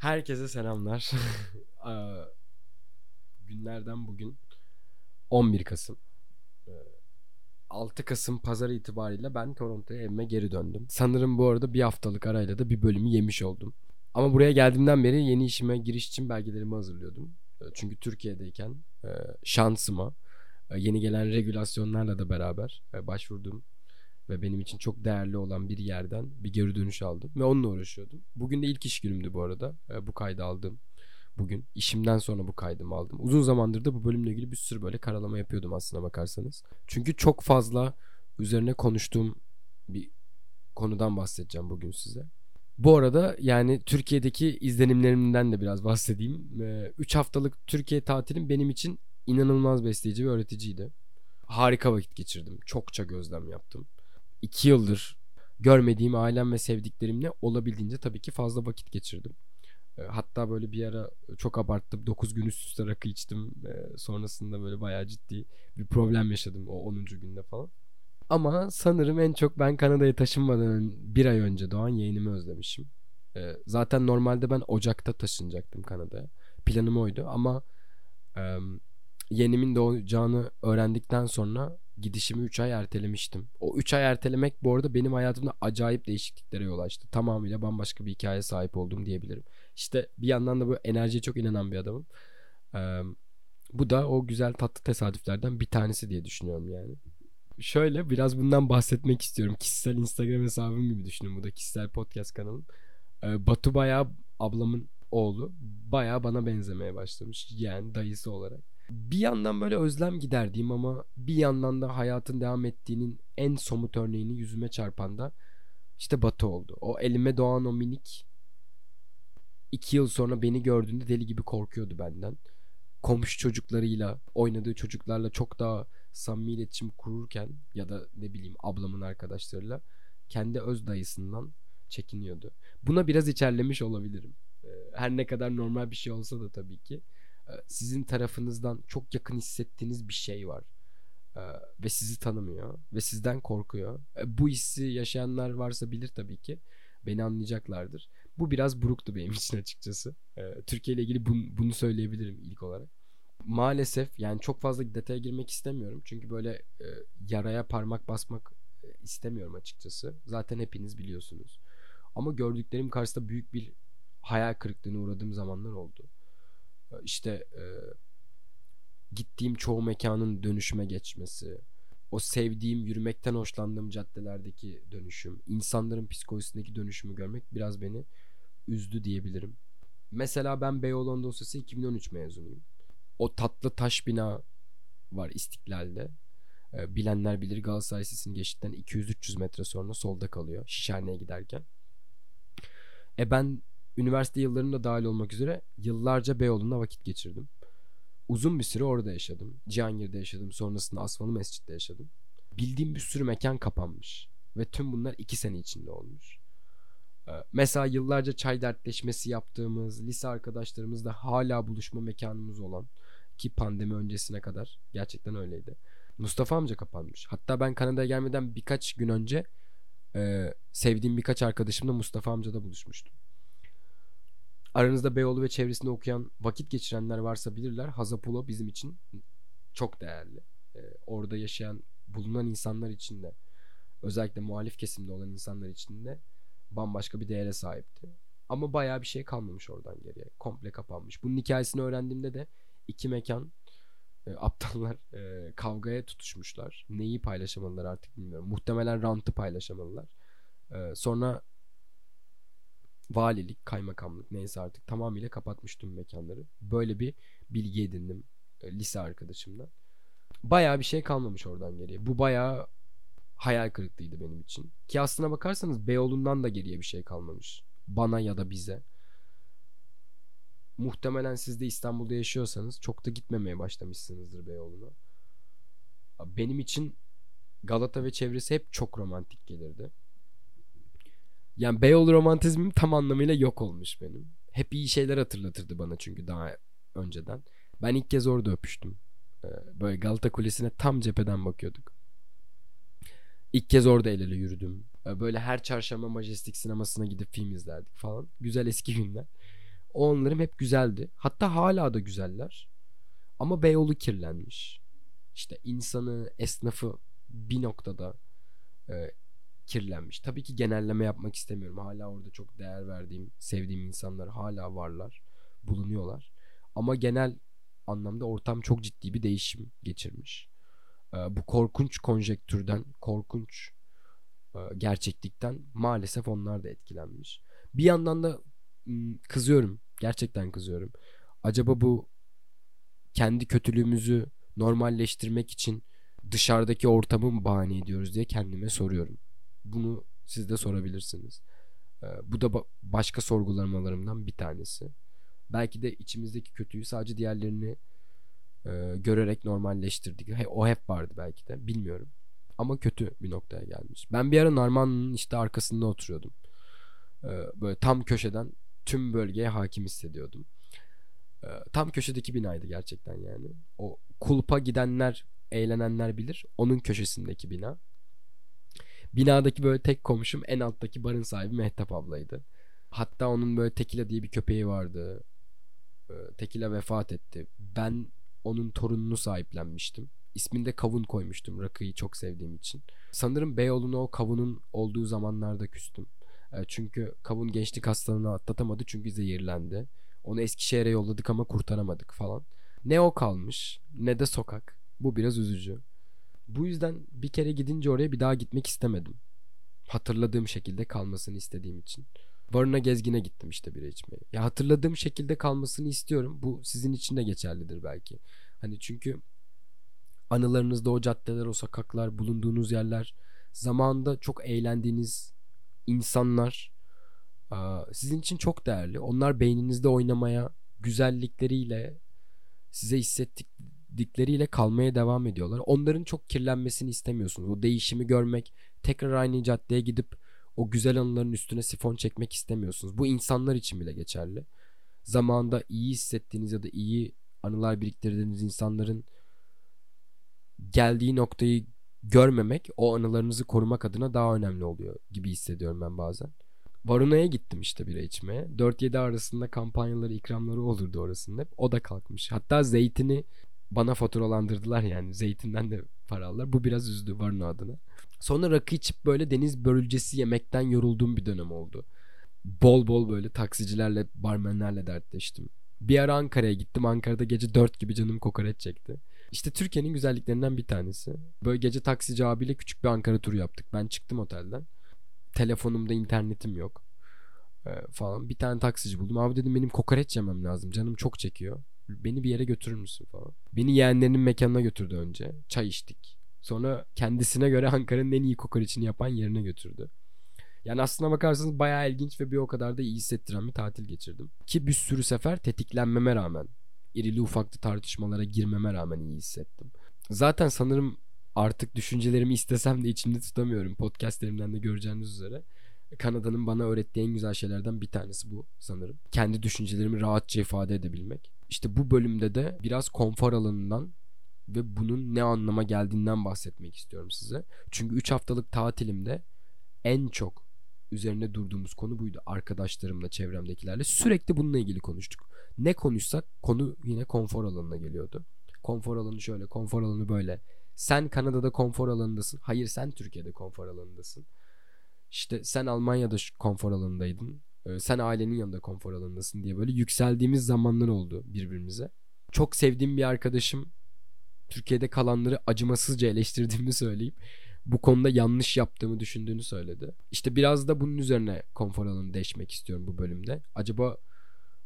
Herkese selamlar. Günlerden bugün 11 Kasım. Ee, 6 Kasım pazar itibariyle ben Toronto'ya evime geri döndüm. Sanırım bu arada bir haftalık arayla da bir bölümü yemiş oldum. Ama buraya geldiğimden beri yeni işime giriş için belgelerimi hazırlıyordum. Ee, Çünkü Türkiye'deyken e, şansıma e, yeni gelen regülasyonlarla da beraber e, başvurdum ve benim için çok değerli olan bir yerden bir geri dönüş aldım ve onunla uğraşıyordum. Bugün de ilk iş günümdü bu arada. E, Bu kaydı aldım. Bugün işimden sonra bu kaydımı aldım. Uzun zamandır da bu bölümle ilgili bir sürü böyle karalama yapıyordum aslına bakarsanız. Çünkü çok fazla üzerine konuştuğum bir konudan bahsedeceğim bugün size. Bu arada yani Türkiye'deki izlenimlerimden de biraz bahsedeyim. 3 haftalık Türkiye tatilim benim için inanılmaz besleyici ve öğreticiydi. Harika vakit geçirdim. Çokça gözlem yaptım. 2 yıldır görmediğim ailem ve sevdiklerimle olabildiğince tabii ki fazla vakit geçirdim. Hatta böyle bir ara çok abarttım. 9 gün üst üste rakı içtim. Sonrasında böyle bayağı ciddi bir problem yaşadım o 10. günde falan. Ama sanırım en çok ben Kanada'ya taşınmadan bir ay önce doğan yeğenimi özlemişim. Zaten normalde ben Ocak'ta taşınacaktım Kanada'ya. Planım oydu ama yeğenimin doğacağını öğrendikten sonra gidişimi 3 ay ertelemiştim. O 3 ay ertelemek bu arada benim hayatımda acayip değişikliklere yol açtı. Tamamıyla bambaşka bir hikaye sahip oldum diyebilirim. İşte bir yandan da bu enerjiye çok inanan bir adamım. Ee, bu da o güzel tatlı tesadüflerden bir tanesi diye düşünüyorum yani. Şöyle biraz bundan bahsetmek istiyorum. Kişisel Instagram hesabım gibi düşünün. Bu da kişisel podcast kanalım. Ee, Batu bayağı ablamın oğlu. Bayağı bana benzemeye başlamış. Yani dayısı olarak. Bir yandan böyle özlem giderdiğim ama bir yandan da hayatın devam ettiğinin en somut örneğini yüzüme çarpan da işte Batu oldu. O elime doğan o minik iki yıl sonra beni gördüğünde deli gibi korkuyordu benden. Komşu çocuklarıyla, oynadığı çocuklarla çok daha samimi iletişim kururken ya da ne bileyim ablamın arkadaşlarıyla kendi öz dayısından çekiniyordu. Buna biraz içerlemiş olabilirim. Ee, Her ne kadar normal bir şey olsa da tabii ki sizin tarafınızdan çok yakın hissettiğiniz bir şey var. Ee, Ve sizi tanımıyor ve sizden korkuyor. E, Bu hissi yaşayanlar varsa bilir tabii ki. Beni anlayacaklardır. Bu biraz buruktu benim için açıkçası. Ee, Türkiye ile ilgili bun- bunu söyleyebilirim ilk olarak. Maalesef yani çok fazla detaya girmek istemiyorum. Çünkü böyle e, yaraya parmak basmak e, istemiyorum açıkçası. Zaten hepiniz biliyorsunuz. Ama gördüklerim karşısında büyük bir hayal kırıklığına uğradığım zamanlar oldu. E, İşte e, gittiğim çoğu mekanın dönüşüme geçmesi, o sevdiğim, yürümekten hoşlandığım caddelerdeki dönüşüm, insanların psikolojisindeki dönüşümü görmek biraz beni üzdü diyebilirim. Mesela ben Beyoğlu Anadolu 2013 mezunuyum. O tatlı taş bina var İstiklal'de. Ee, bilenler bilir Galatasaray Lisesi'nin geçtikten 200-300 metre sonra solda kalıyor Şişhane'ye giderken. E ben üniversite yıllarımda dahil olmak üzere yıllarca Beyoğlu'nda vakit geçirdim. Uzun bir süre orada yaşadım. Cihangir'de yaşadım. Sonrasında Asmalı Mescid'de yaşadım. Bildiğim bir sürü mekan kapanmış. Ve tüm bunlar iki sene içinde olmuş. Ee, Mesela yıllarca çay dertleşmesi yaptığımız, lise arkadaşlarımızla hala buluşma mekanımız olan ki pandemi öncesine kadar gerçekten öyleydi. Mustafa amca kapanmış. Hatta ben Kanada'ya gelmeden birkaç gün önce e, sevdiğim birkaç arkadaşımla Mustafa amcada buluşmuştum. Aranızda Beyoğlu ve çevresinde okuyan, vakit geçirenler varsa bilirler. Hazapulo bizim için çok değerli. E, orada yaşayan, bulunan insanlar için de özellikle muhalif kesimde olan insanlar için de bambaşka bir değere sahipti. Ama bayağı bir şey kalmamış oradan geriye. Komple kapanmış. Bunun hikayesini öğrendiğimde de iki mekan e, aptallar e, kavgaya tutuşmuşlar. Neyi paylaşamadılar artık bilmiyorum. Muhtemelen rantı paylaşamadılar. E, sonra valilik, kaymakamlık neyse artık tamamıyla kapatmış tüm mekanları. Böyle bir bilgi edindim e, lise arkadaşımdan. Bayağı bir şey kalmamış oradan geriye. Bu bayağı hayal kırıklığıydı benim için. Ki aslına bakarsanız Beyoğlu'ndan da geriye bir şey kalmamış. Bana ya da bize. Muhtemelen siz de İstanbul'da yaşıyorsanız çok da gitmemeye başlamışsınızdır Beyoğlu'na. Benim için Galata ve çevresi hep çok romantik gelirdi. Yani Beyoğlu romantizmim tam anlamıyla yok olmuş benim. Hep iyi şeyler hatırlatırdı bana çünkü daha önceden. Ben ilk kez orada öpüştüm. Ee, Böyle Galata Kulesi'ne tam cepheden bakıyorduk. İlk kez orada el ele yürüdüm. Ee, Böyle her çarşamba Majestic sinemasına gidip film izlerdik falan. Güzel eski günler. O anılarım hep güzeldi. Hatta hala da güzeller. Ama Beyoğlu kirlenmiş. İşte insanı, esnafı bir noktada e, kirlenmiş. Tabii ki genelleme yapmak istemiyorum. Hala orada çok değer verdiğim, sevdiğim insanlar hala varlar, bulunuyorlar. Ama genel anlamda ortam çok ciddi bir değişim geçirmiş. E, bu korkunç konjektürden, korkunç e, gerçeklikten maalesef onlar da etkilenmiş. Bir yandan da kızıyorum. Gerçekten kızıyorum. Acaba bu kendi kötülüğümüzü normalleştirmek için dışarıdaki ortamı mı bahane ediyoruz diye kendime soruyorum. Bunu siz de sorabilirsiniz. Ee, bu da başka sorgulamalarımdan bir tanesi. Belki de içimizdeki kötüyü sadece diğerlerini e, görerek normalleştirdik. o hep vardı belki de. Bilmiyorum. Ama kötü bir noktaya gelmiş. Ben bir ara Narman'ın işte arkasında oturuyordum. Ee, böyle tam köşeden tüm bölgeye hakim hissediyordum. Ee, tam köşedeki binaydı gerçekten yani. O kulpa gidenler, eğlenenler bilir. Onun köşesindeki bina. Binadaki böyle tek komşum en alttaki barın sahibi Mehtap ablaydı. Hatta onun böyle Tekila diye bir köpeği vardı. Ee, Tekila vefat etti. Ben onun torununu sahiplenmiştim. İsmini de Kavun koymuştum rakıyı çok sevdiğim için. Sanırım Beyoğlu'na o Kavun'un olduğu zamanlarda küstüm. Ee, çünkü Kavun gençlik hastalığını atlatamadı çünkü zehirlendi. Onu Eskişehir'e yolladık ama kurtaramadık falan. Ne o kalmış ne de sokak. Bu biraz üzücü. Bu yüzden bir kere gidince oraya bir daha gitmek istemedim. Hatırladığım şekilde kalmasını istediğim için. Varına gezgine gittim işte bira içmeye. Ya hatırladığım şekilde kalmasını istiyorum. Bu sizin için de geçerlidir belki. Hani çünkü anılarınızda o caddeler, o sokaklar, bulunduğunuz yerler, zamanında çok eğlendiğiniz insanlar sizin için çok değerli. Onlar beyninizde oynamaya, güzellikleriyle, size hissettikleriyle kalmaya devam ediyorlar. Onların çok kirlenmesini istemiyorsunuz. O değişimi görmek, tekrar aynı caddeye gidip o güzel anıların üstüne sifon çekmek istemiyorsunuz. Bu insanlar için bile geçerli. Zamanında iyi hissettiğiniz ya da iyi anılar biriktirdiğiniz insanların geldiği noktayı görmemek o anılarınızı korumak adına daha önemli oluyor gibi hissediyorum ben bazen. Varuna'ya gittim işte bira içmeye. 4-7 arasında kampanyaları, ikramları olurdu orasında. O da kalkmış. Hatta zeytini bana faturalandırdılar yani. Zeytinden de para aldılar. Bu biraz üzdü Varuna adına. Sonra rakı içip böyle deniz börülcesi yemekten yorulduğum bir dönem oldu. Bol bol böyle taksicilerle, barmenlerle dertleştim. Bir ara Ankara'ya gittim. Ankara'da gece 4 gibi canım kokoreç çekti. İşte Türkiye'nin güzelliklerinden bir tanesi. Böyle gece taksici abiyle küçük bir Ankara turu yaptık. Ben çıktım otelden. Telefonumda internetim yok. Ee, falan. Bir tane taksici buldum. Abi dedim benim kokoreç yemem lazım. Canım çok çekiyor. Beni bir yere götürür müsün falan. Beni yeğenlerinin mekanına götürdü önce. Çay içtik. Sonra kendisine göre Ankara'nın en iyi kokoreçini yapan yerine götürdü. Yani aslına bakarsanız bayağı ilginç ve bir o kadar da iyi hissettiren bir tatil geçirdim. Ki bir sürü sefer tetiklenmeme rağmen, irili ufaklı tartışmalara girmeme rağmen iyi hissettim. Zaten sanırım artık düşüncelerimi istesem de içimde tutamıyorum. Podcastlerimden de göreceğiniz üzere. Kanada'nın bana öğrettiği en güzel şeylerden bir tanesi bu sanırım. Kendi düşüncelerimi rahatça ifade edebilmek. İşte bu bölümde de biraz konfor alanından ve bunun ne anlama geldiğinden bahsetmek istiyorum size. Çünkü 3 haftalık tatilimde en çok üzerine durduğumuz konu buydu. Arkadaşlarımla, çevremdekilerle sürekli bununla ilgili konuştuk. Ne konuşsak konu yine konfor alanına geliyordu. Konfor alanı şöyle, konfor alanı böyle. Sen Kanada'da konfor alanındasın. Hayır sen Türkiye'de konfor alanındasın. İşte sen Almanya'da konfor alanındaydın. Ee, sen ailenin yanında konfor alanındasın diye böyle yükseldiğimiz zamanlar oldu birbirimize. Çok sevdiğim bir arkadaşım Türkiye'de kalanları acımasızca eleştirdiğimi söyleyip bu konuda yanlış yaptığımı düşündüğünü söyledi. İşte biraz da bunun üzerine konfor alanı deşmek istiyorum bu bölümde. Acaba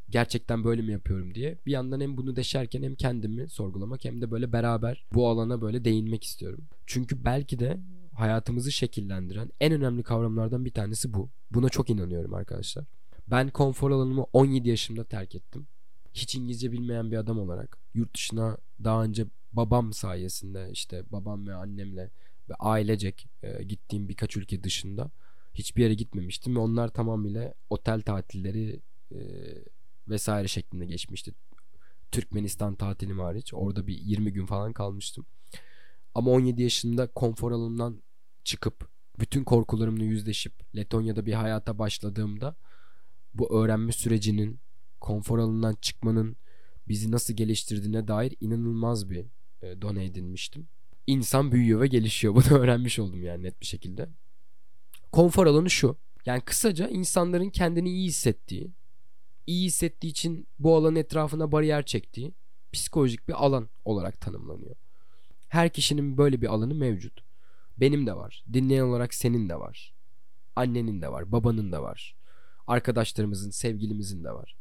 gerçekten böyle mi yapıyorum diye. Bir yandan hem bunu deşerken hem kendimi sorgulamak hem de böyle beraber bu alana böyle değinmek istiyorum. Çünkü belki de hayatımızı şekillendiren en önemli kavramlardan bir tanesi bu. Buna çok inanıyorum arkadaşlar. Ben konfor alanımı 17 yaşımda terk ettim. Hiç İngilizce bilmeyen bir adam olarak yurt dışına daha önce babam sayesinde işte babam ve annemle ve ailecek e, gittiğim birkaç ülke dışında hiçbir yere gitmemiştim ve onlar tamamıyla otel tatilleri e, vesaire şeklinde geçmişti. Türkmenistan tatilim hariç. Orada bir 20 gün falan kalmıştım. Ama 17 yaşında konfor alanından çıkıp bütün korkularımla yüzleşip Letonya'da bir hayata başladığımda bu öğrenme sürecinin konfor alanından çıkmanın bizi nasıl geliştirdiğine dair inanılmaz bir e, dona edinmiştim. İnsan büyüyor ve gelişiyor. Bunu öğrenmiş oldum yani net bir şekilde. Konfor alanı şu. Yani kısaca insanların kendini iyi hissettiği, iyi hissettiği için bu alanın etrafına bariyer çektiği psikolojik bir alan olarak tanımlanıyor. Her kişinin böyle bir alanı mevcut. Benim de var. Dinleyen olarak senin de var. Annenin de var. Babanın da var. Arkadaşlarımızın, sevgilimizin de var.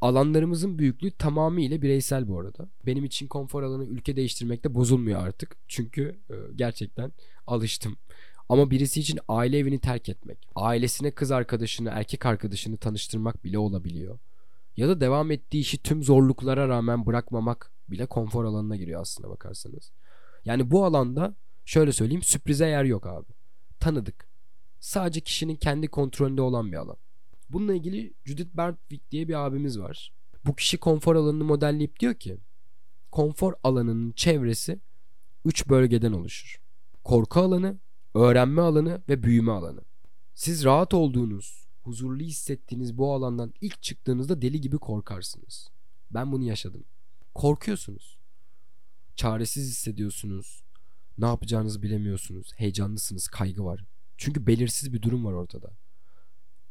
Alanlarımızın büyüklüğü tamamıyla bireysel bu arada. Benim için konfor alanı ülke değiştirmekte bozulmuyor artık. Çünkü e, gerçekten alıştım. Ama birisi için aile evini terk etmek, ailesine kız arkadaşını, erkek arkadaşını tanıştırmak bile olabiliyor. Ya da devam ettiği işi tüm zorluklara rağmen bırakmamak bile konfor alanına giriyor aslında bakarsanız. Yani bu alanda şöyle söyleyeyim sürprize yer yok abi. Tanıdık. Sadece kişinin kendi kontrolünde olan bir alan. Bununla ilgili Judith Berntvik diye bir abimiz var. Bu kişi konfor alanını modelleyip diyor ki konfor alanının çevresi 3 bölgeden oluşur. Korku alanı, öğrenme alanı ve büyüme alanı. Siz rahat olduğunuz, huzurlu hissettiğiniz bu alandan ilk çıktığınızda deli gibi korkarsınız. Ben bunu yaşadım. Korkuyorsunuz. Çaresiz hissediyorsunuz. Ne yapacağınızı bilemiyorsunuz. Heyecanlısınız, kaygı var. Çünkü belirsiz bir durum var ortada.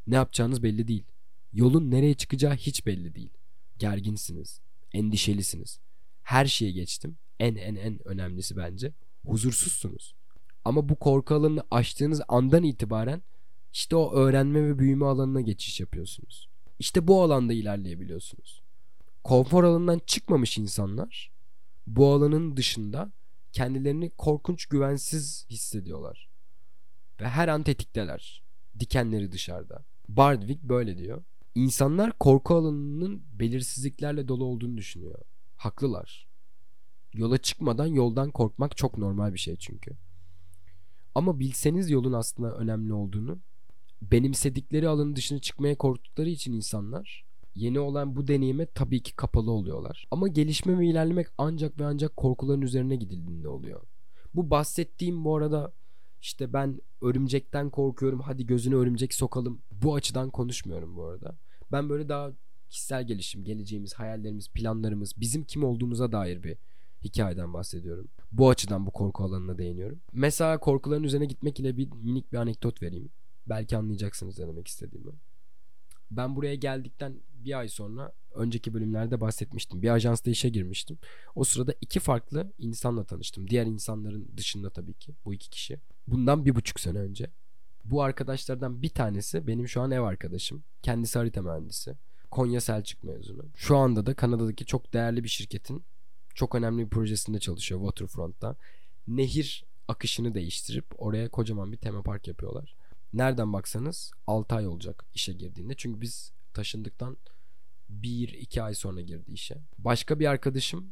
Ne yapacağınız belli değil. Yolun nereye çıkacağı hiç belli değil. Gerginsiniz, endişelisiniz. Her şeye geçtim. En en en önemlisi bence huzursuzsunuz. Ama bu korku alanını aştığınız andan itibaren işte o öğrenme ve büyüme alanına geçiş yapıyorsunuz. İşte bu alanda ilerleyebiliyorsunuz. Konfor alanından çıkmamış insanlar bu alanın dışında kendilerini korkunç güvensiz hissediyorlar. Ve her an tetikteler. Dikenleri dışarıda. Bardwick böyle diyor. İnsanlar korku alanının belirsizliklerle dolu olduğunu düşünüyor. Haklılar. Yola çıkmadan yoldan korkmak çok normal bir şey çünkü. Ama bilseniz yolun aslında önemli olduğunu, benimsedikleri alanın dışına çıkmaya korktukları için insanlar yeni olan bu deneyime tabii ki kapalı oluyorlar. Ama gelişme ve ilerlemek ancak ve ancak korkuların üzerine gidildiğinde oluyor. Bu bahsettiğim bu arada işte ben örümcekten korkuyorum hadi gözüne örümcek sokalım. Bu açıdan konuşmuyorum bu arada. Ben böyle daha kişisel gelişim, geleceğimiz, hayallerimiz, planlarımız, bizim kim olduğumuza dair bir hikayeden bahsediyorum. Bu açıdan bu korku alanına değiniyorum. Mesela korkuların üzerine gitmek ile bir minik bir anekdot vereyim. Belki anlayacaksınız ne demek istediğimi. Ben buraya geldikten bir ay sonra önceki bölümlerde bahsetmiştim. Bir ajansta işe girmiştim. O sırada iki farklı insanla tanıştım. Diğer insanların dışında tabii ki bu iki kişi. Bundan bir buçuk sene önce. Bu arkadaşlardan bir tanesi benim şu an ev arkadaşım. Kendisi harita mühendisi. Konya Selçuk mezunu. Şu anda da Kanada'daki çok değerli bir şirketin çok önemli bir projesinde çalışıyor Waterfront'ta. Nehir akışını değiştirip oraya kocaman bir tema park yapıyorlar. Nereden baksanız 6 ay olacak işe girdiğinde. Çünkü biz taşındıktan 1-2 ay sonra girdi işe. Başka bir arkadaşım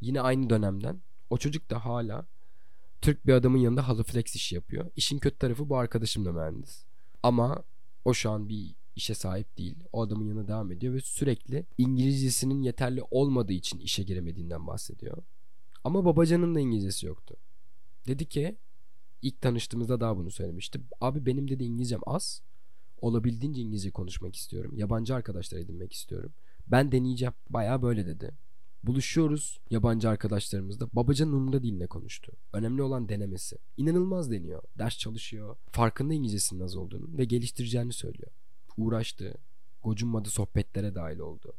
yine aynı dönemden. O çocuk da hala Türk bir adamın yanında halı flex işi yapıyor. İşin kötü tarafı bu arkadaşım da mühendis. Ama o şu an bir işe sahip değil. O adamın yanına devam ediyor ve sürekli İngilizcesinin yeterli olmadığı için işe giremediğinden bahsediyor. Ama babacanın da İngilizcesi yoktu. Dedi ki ilk tanıştığımızda daha bunu söylemişti. Abi benim dedi İngilizcem az. Olabildiğince İngilizce konuşmak istiyorum. Yabancı arkadaşlar edinmek istiyorum. Ben deneyeceğim. Baya böyle dedi. Buluşuyoruz yabancı arkadaşlarımızla. Babacanın umurunda değil ne konuştu. Önemli olan denemesi. İnanılmaz deniyor. Ders çalışıyor. Farkında İngilizcesinin az olduğunu ve geliştireceğini söylüyor. Uğraştı. Gocunmadı sohbetlere dahil oldu.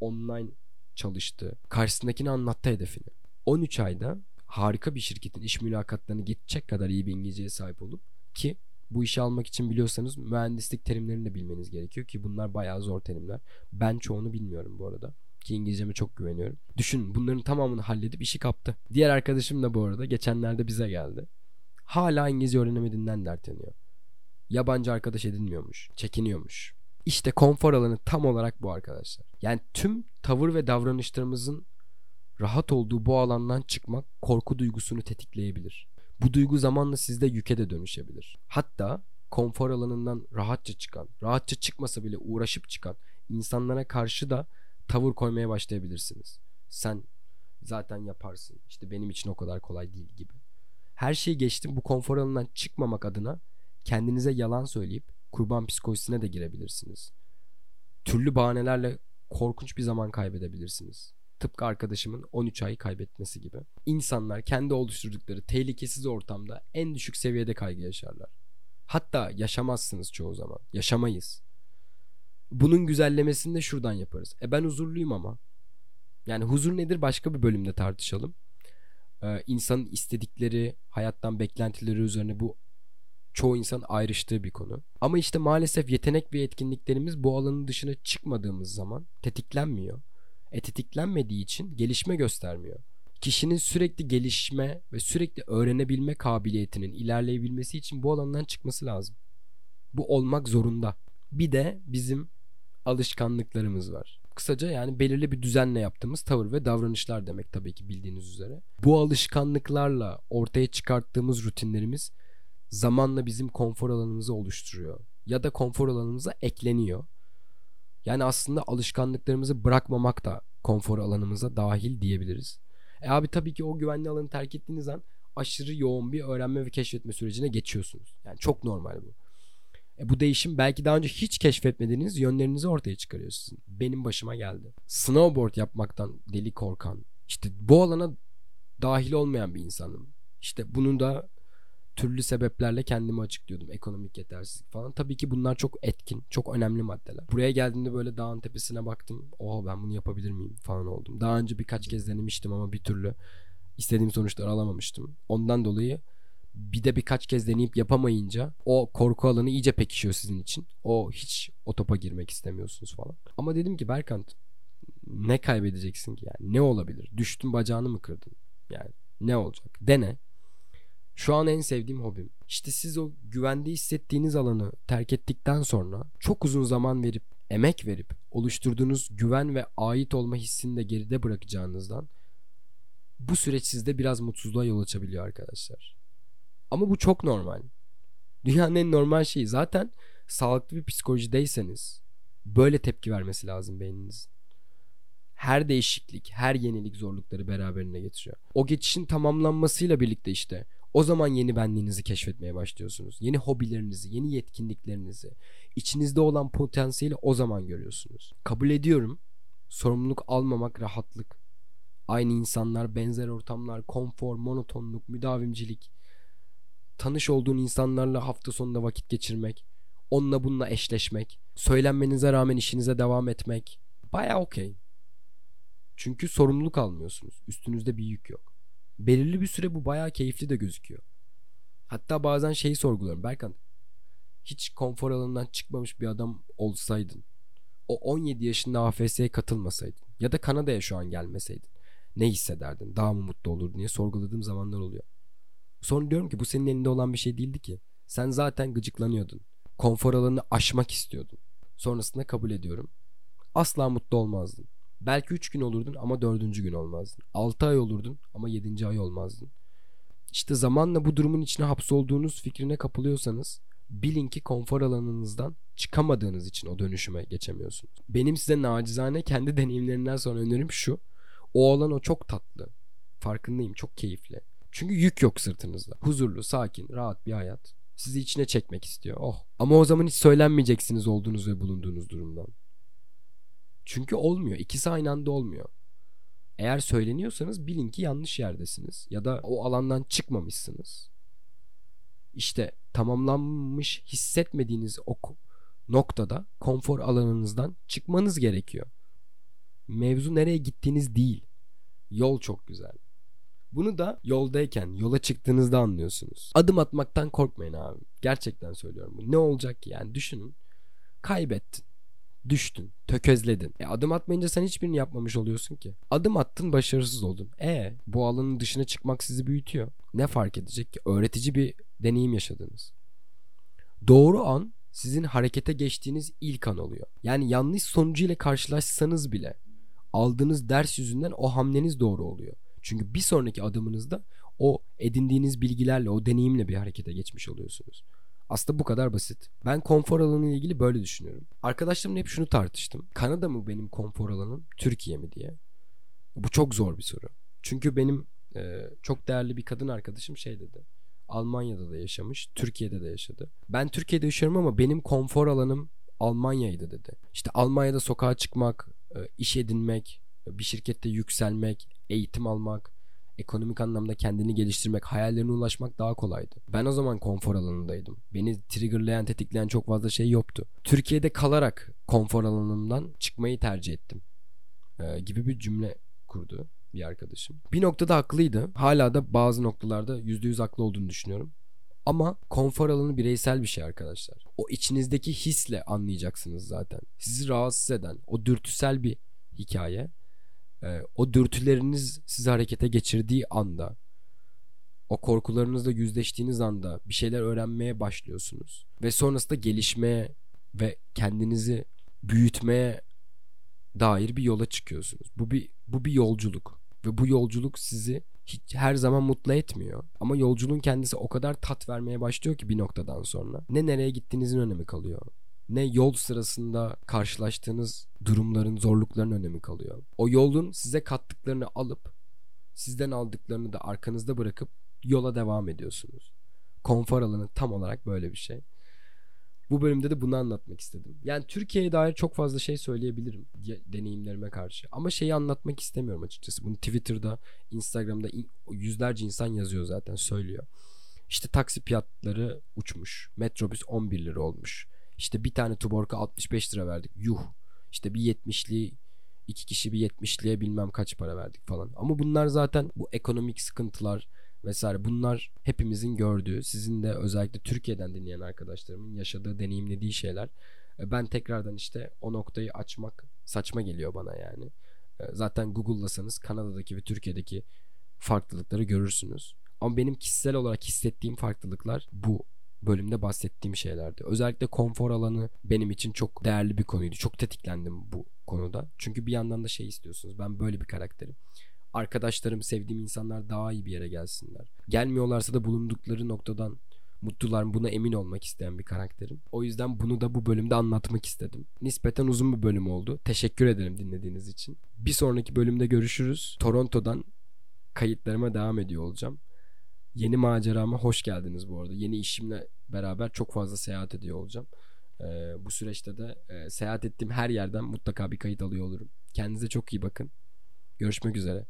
Online çalıştı. Karşısındakini anlattı hedefini. 13 ayda harika bir şirketin iş mülakatlarını geçecek kadar iyi bir İngilizceye sahip olup ki bu işi almak için biliyorsanız mühendislik terimlerini de bilmeniz gerekiyor ki bunlar bayağı zor terimler. Ben çoğunu bilmiyorum bu arada ki İngilizceme çok güveniyorum. Düşün bunların tamamını halledip işi kaptı. Diğer arkadaşım da bu arada geçenlerde bize geldi. Hala İngilizce öğrenemediğinden dert yanıyor. Yabancı arkadaş edinmiyormuş. Çekiniyormuş. İşte konfor alanı tam olarak bu arkadaşlar. Yani tüm tavır ve davranışlarımızın rahat olduğu bu alandan çıkmak korku duygusunu tetikleyebilir. Bu duygu zamanla sizde yüke de dönüşebilir. Hatta konfor alanından rahatça çıkan, rahatça çıkmasa bile uğraşıp çıkan insanlara karşı da tavır koymaya başlayabilirsiniz. Sen zaten yaparsın. İşte benim için o kadar kolay değil gibi. Her şeyi geçtim bu konfor alanından çıkmamak adına kendinize yalan söyleyip kurban psikolojisine de girebilirsiniz. Türlü bahanelerle korkunç bir zaman kaybedebilirsiniz. Tıpkı arkadaşımın 13 ay kaybetmesi gibi. İnsanlar kendi oluşturdukları tehlikesiz ortamda en düşük seviyede kaygı yaşarlar. Hatta yaşamazsınız çoğu zaman. Yaşamayız. Bunun güzellemesini de şuradan yaparız. E ben huzurluyum ama. Yani huzur nedir başka bir bölümde tartışalım. Ee, insanın istedikleri, hayattan beklentileri üzerine bu çoğu insan ayrıştığı bir konu. Ama işte maalesef yetenek ve yetkinliklerimiz bu alanın dışına çıkmadığımız zaman tetiklenmiyor. E tetiklenmediği için gelişme göstermiyor. Kişinin sürekli gelişme ve sürekli öğrenebilme kabiliyetinin ilerleyebilmesi için bu alandan çıkması lazım. Bu olmak zorunda. Bir de bizim alışkanlıklarımız var. Kısaca yani belirli bir düzenle yaptığımız tavır ve davranışlar demek tabii ki bildiğiniz üzere. Bu alışkanlıklarla ortaya çıkarttığımız rutinlerimiz zamanla bizim konfor alanımızı oluşturuyor. Ya da konfor alanımıza ekleniyor. Yani aslında alışkanlıklarımızı bırakmamak da konfor alanımıza dahil diyebiliriz. E abi tabii ki o güvenli alanı terk ettiğiniz an aşırı yoğun bir öğrenme ve keşfetme sürecine geçiyorsunuz. Yani çok normal bu. E bu değişim belki daha önce hiç keşfetmediğiniz yönlerinizi ortaya çıkarıyor sizin. Benim başıma geldi. Snowboard yapmaktan deli korkan, işte bu alana dahil olmayan bir insanım. İşte bunu da türlü sebeplerle kendimi açıklıyordum. Ekonomik yetersizlik falan. Tabii ki bunlar çok etkin, çok önemli maddeler. Buraya geldiğimde böyle dağın tepesine baktım. Oha ben bunu yapabilir miyim falan oldum. Daha önce birkaç kez denemiştim ama bir türlü istediğim sonuçları alamamıştım. Ondan dolayı bir de birkaç kez deneyip yapamayınca o korku alanı iyice pekişiyor sizin için. O hiç o topa girmek istemiyorsunuz falan. Ama dedim ki Berkant ne kaybedeceksin ki yani? Ne olabilir? Düştün bacağını mı kırdın? Yani ne olacak? Dene. Şu an en sevdiğim hobim. İşte siz o güvende hissettiğiniz alanı terk ettikten sonra çok uzun zaman verip, emek verip oluşturduğunuz güven ve ait olma hissini de geride bırakacağınızdan bu süreç sizde biraz mutsuzluğa yol açabiliyor arkadaşlar. Ama bu çok normal. Dünyanın en normal şeyi. Zaten sağlıklı bir psikolojideyseniz böyle tepki vermesi lazım beyniniz. Her değişiklik, her yenilik zorlukları beraberine getiriyor. O geçişin tamamlanmasıyla birlikte işte o zaman yeni benliğinizi keşfetmeye başlıyorsunuz. Yeni hobilerinizi, yeni yetkinliklerinizi, içinizde olan potansiyeli o zaman görüyorsunuz. Kabul ediyorum. Sorumluluk almamak rahatlık. Aynı insanlar, benzer ortamlar, konfor, monotonluk, müdavimcilik. Tanış olduğun insanlarla hafta sonunda vakit geçirmek. Onunla bununla eşleşmek. Söylenmenize rağmen işinize devam etmek. Baya okey. Çünkü sorumluluk almıyorsunuz. Üstünüzde bir yük yok belirli bir süre bu bayağı keyifli de gözüküyor. Hatta bazen şeyi sorguluyorum. Berkan hiç konfor alanından çıkmamış bir adam olsaydın o 17 yaşında AFS'ye katılmasaydın ya da Kanada'ya şu an gelmeseydin ne hissederdin? Daha mı mutlu olurdun diye sorguladığım zamanlar oluyor. Sonra diyorum ki bu senin elinde olan bir şey değildi ki. Sen zaten gıcıklanıyordun. Konfor alanını aşmak istiyordun. Sonrasında kabul ediyorum. Asla mutlu olmazdın. Belki 3 gün olurdun ama 4. gün olmazdın. 6 ay olurdun ama 7. ay olmazdın. İşte zamanla bu durumun içine hapsolduğunuz fikrine kapılıyorsanız bilin ki konfor alanınızdan çıkamadığınız için o dönüşüme geçemiyorsunuz. Benim size nacizane kendi deneyimlerimden sonra önerim şu. O alan o çok tatlı. Farkındayım çok keyifli. Çünkü yük yok sırtınızda. Huzurlu, sakin, rahat bir hayat. Sizi içine çekmek istiyor. Oh. Ama o zaman hiç söylenmeyeceksiniz olduğunuz ve bulunduğunuz durumdan. Çünkü olmuyor. İkisi aynı anda olmuyor. Eğer söyleniyorsanız bilin ki yanlış yerdesiniz ya da o alandan çıkmamışsınız. İşte tamamlanmış hissetmediğiniz o noktada konfor alanınızdan çıkmanız gerekiyor. Mevzu nereye gittiğiniz değil. Yol çok güzel. Bunu da yoldayken, yola çıktığınızda anlıyorsunuz. Adım atmaktan korkmayın abi. Gerçekten söylüyorum. Ne olacak ki yani düşünün. Kaybettin düştün, tökezledin. E adım atmayınca sen hiçbirini yapmamış oluyorsun ki. Adım attın başarısız oldun. E bu alanın dışına çıkmak sizi büyütüyor. Ne fark edecek ki? Öğretici bir deneyim yaşadınız. Doğru an sizin harekete geçtiğiniz ilk an oluyor. Yani yanlış sonucu ile karşılaşsanız bile aldığınız ders yüzünden o hamleniz doğru oluyor. Çünkü bir sonraki adımınızda o edindiğiniz bilgilerle, o deneyimle bir harekete geçmiş oluyorsunuz. Aslında bu kadar basit. Ben konfor alanı ile ilgili böyle düşünüyorum. Arkadaşlarımla hep şunu tartıştım. Kanada mı benim konfor alanım, Türkiye mi diye. Bu çok zor bir soru. Çünkü benim e, çok değerli bir kadın arkadaşım şey dedi. Almanya'da da yaşamış, Türkiye'de de yaşadı. Ben Türkiye'de yaşıyorum ama benim konfor alanım Almanya'ydı dedi. İşte Almanya'da sokağa çıkmak, e, iş edinmek, bir şirkette yükselmek, eğitim almak, ekonomik anlamda kendini geliştirmek, hayallerine ulaşmak daha kolaydı. Ben o zaman konfor alanındaydım. Beni triggerlayan, tetikleyen çok fazla şey yoktu. Türkiye'de kalarak konfor alanımdan çıkmayı tercih ettim. Ee, gibi bir cümle kurdu bir arkadaşım. Bir noktada haklıydı. Hala da bazı noktalarda %100 haklı olduğunu düşünüyorum. Ama konfor alanı bireysel bir şey arkadaşlar. O içinizdeki hisle anlayacaksınız zaten. Sizi rahatsız eden o dürtüsel bir hikaye. Ee, o dürtüleriniz sizi harekete geçirdiği anda o korkularınızla yüzleştiğiniz anda bir şeyler öğrenmeye başlıyorsunuz. Ve sonrasında gelişmeye ve kendinizi büyütmeye dair bir yola çıkıyorsunuz. Bu bir bu bir yolculuk ve bu yolculuk sizi hiç her zaman mutlu etmiyor. Ama yolculuğun kendisi o kadar tat vermeye başlıyor ki bir noktadan sonra. Ne nereye gittiğinizin önemi kalıyor. Ne yol sırasında karşılaştığınız durumların, zorlukların önemi kalıyor. O yolun size kattıklarını alıp sizden aldıklarını da arkanızda bırakıp yola devam ediyorsunuz. Konfor alanı tam olarak böyle bir şey. Bu bölümde de bunu anlatmak istedim. Yani Türkiye'ye dair çok fazla şey söyleyebilirim deneyimlerime karşı. Ama şeyi anlatmak istemiyorum açıkçası. Bunu Twitter'da, Instagram'da yüzlerce insan yazıyor zaten söylüyor. İşte taksi fiyatları uçmuş. Metrobüs 11 lira olmuş. İşte bir tane Tuborg'a 65 lira verdik. Yuh. İşte bir 70'li iki kişi bir 70'liye bilmem kaç para verdik falan. Ama bunlar zaten bu ekonomik sıkıntılar, vesaire bunlar hepimizin gördüğü sizin de özellikle Türkiye'den dinleyen arkadaşlarımın yaşadığı deneyimlediği şeyler e, ben tekrardan işte o noktayı açmak saçma geliyor bana yani e, zaten Google'lasanız Kanada'daki ve Türkiye'deki farklılıkları görürsünüz ama benim kişisel olarak hissettiğim farklılıklar bu bölümde bahsettiğim şeylerdi. Özellikle konfor alanı benim için çok değerli bir konuydu. Çok tetiklendim bu konuda. Çünkü bir yandan da şey istiyorsunuz. Ben böyle bir karakterim arkadaşlarım, sevdiğim insanlar daha iyi bir yere gelsinler. Gelmiyorlarsa da bulundukları noktadan mutlular buna emin olmak isteyen bir karakterim. O yüzden bunu da bu bölümde anlatmak istedim. Nispeten uzun bir bölüm oldu. Teşekkür ederim dinlediğiniz için. Bir sonraki bölümde görüşürüz. Toronto'dan kayıtlarıma devam ediyor olacağım. Yeni macerama hoş geldiniz bu arada. Yeni işimle beraber çok fazla seyahat ediyor olacağım. Ee, bu süreçte de e, seyahat ettiğim her yerden mutlaka bir kayıt alıyor olurum. Kendinize çok iyi bakın. Görüşmek üzere.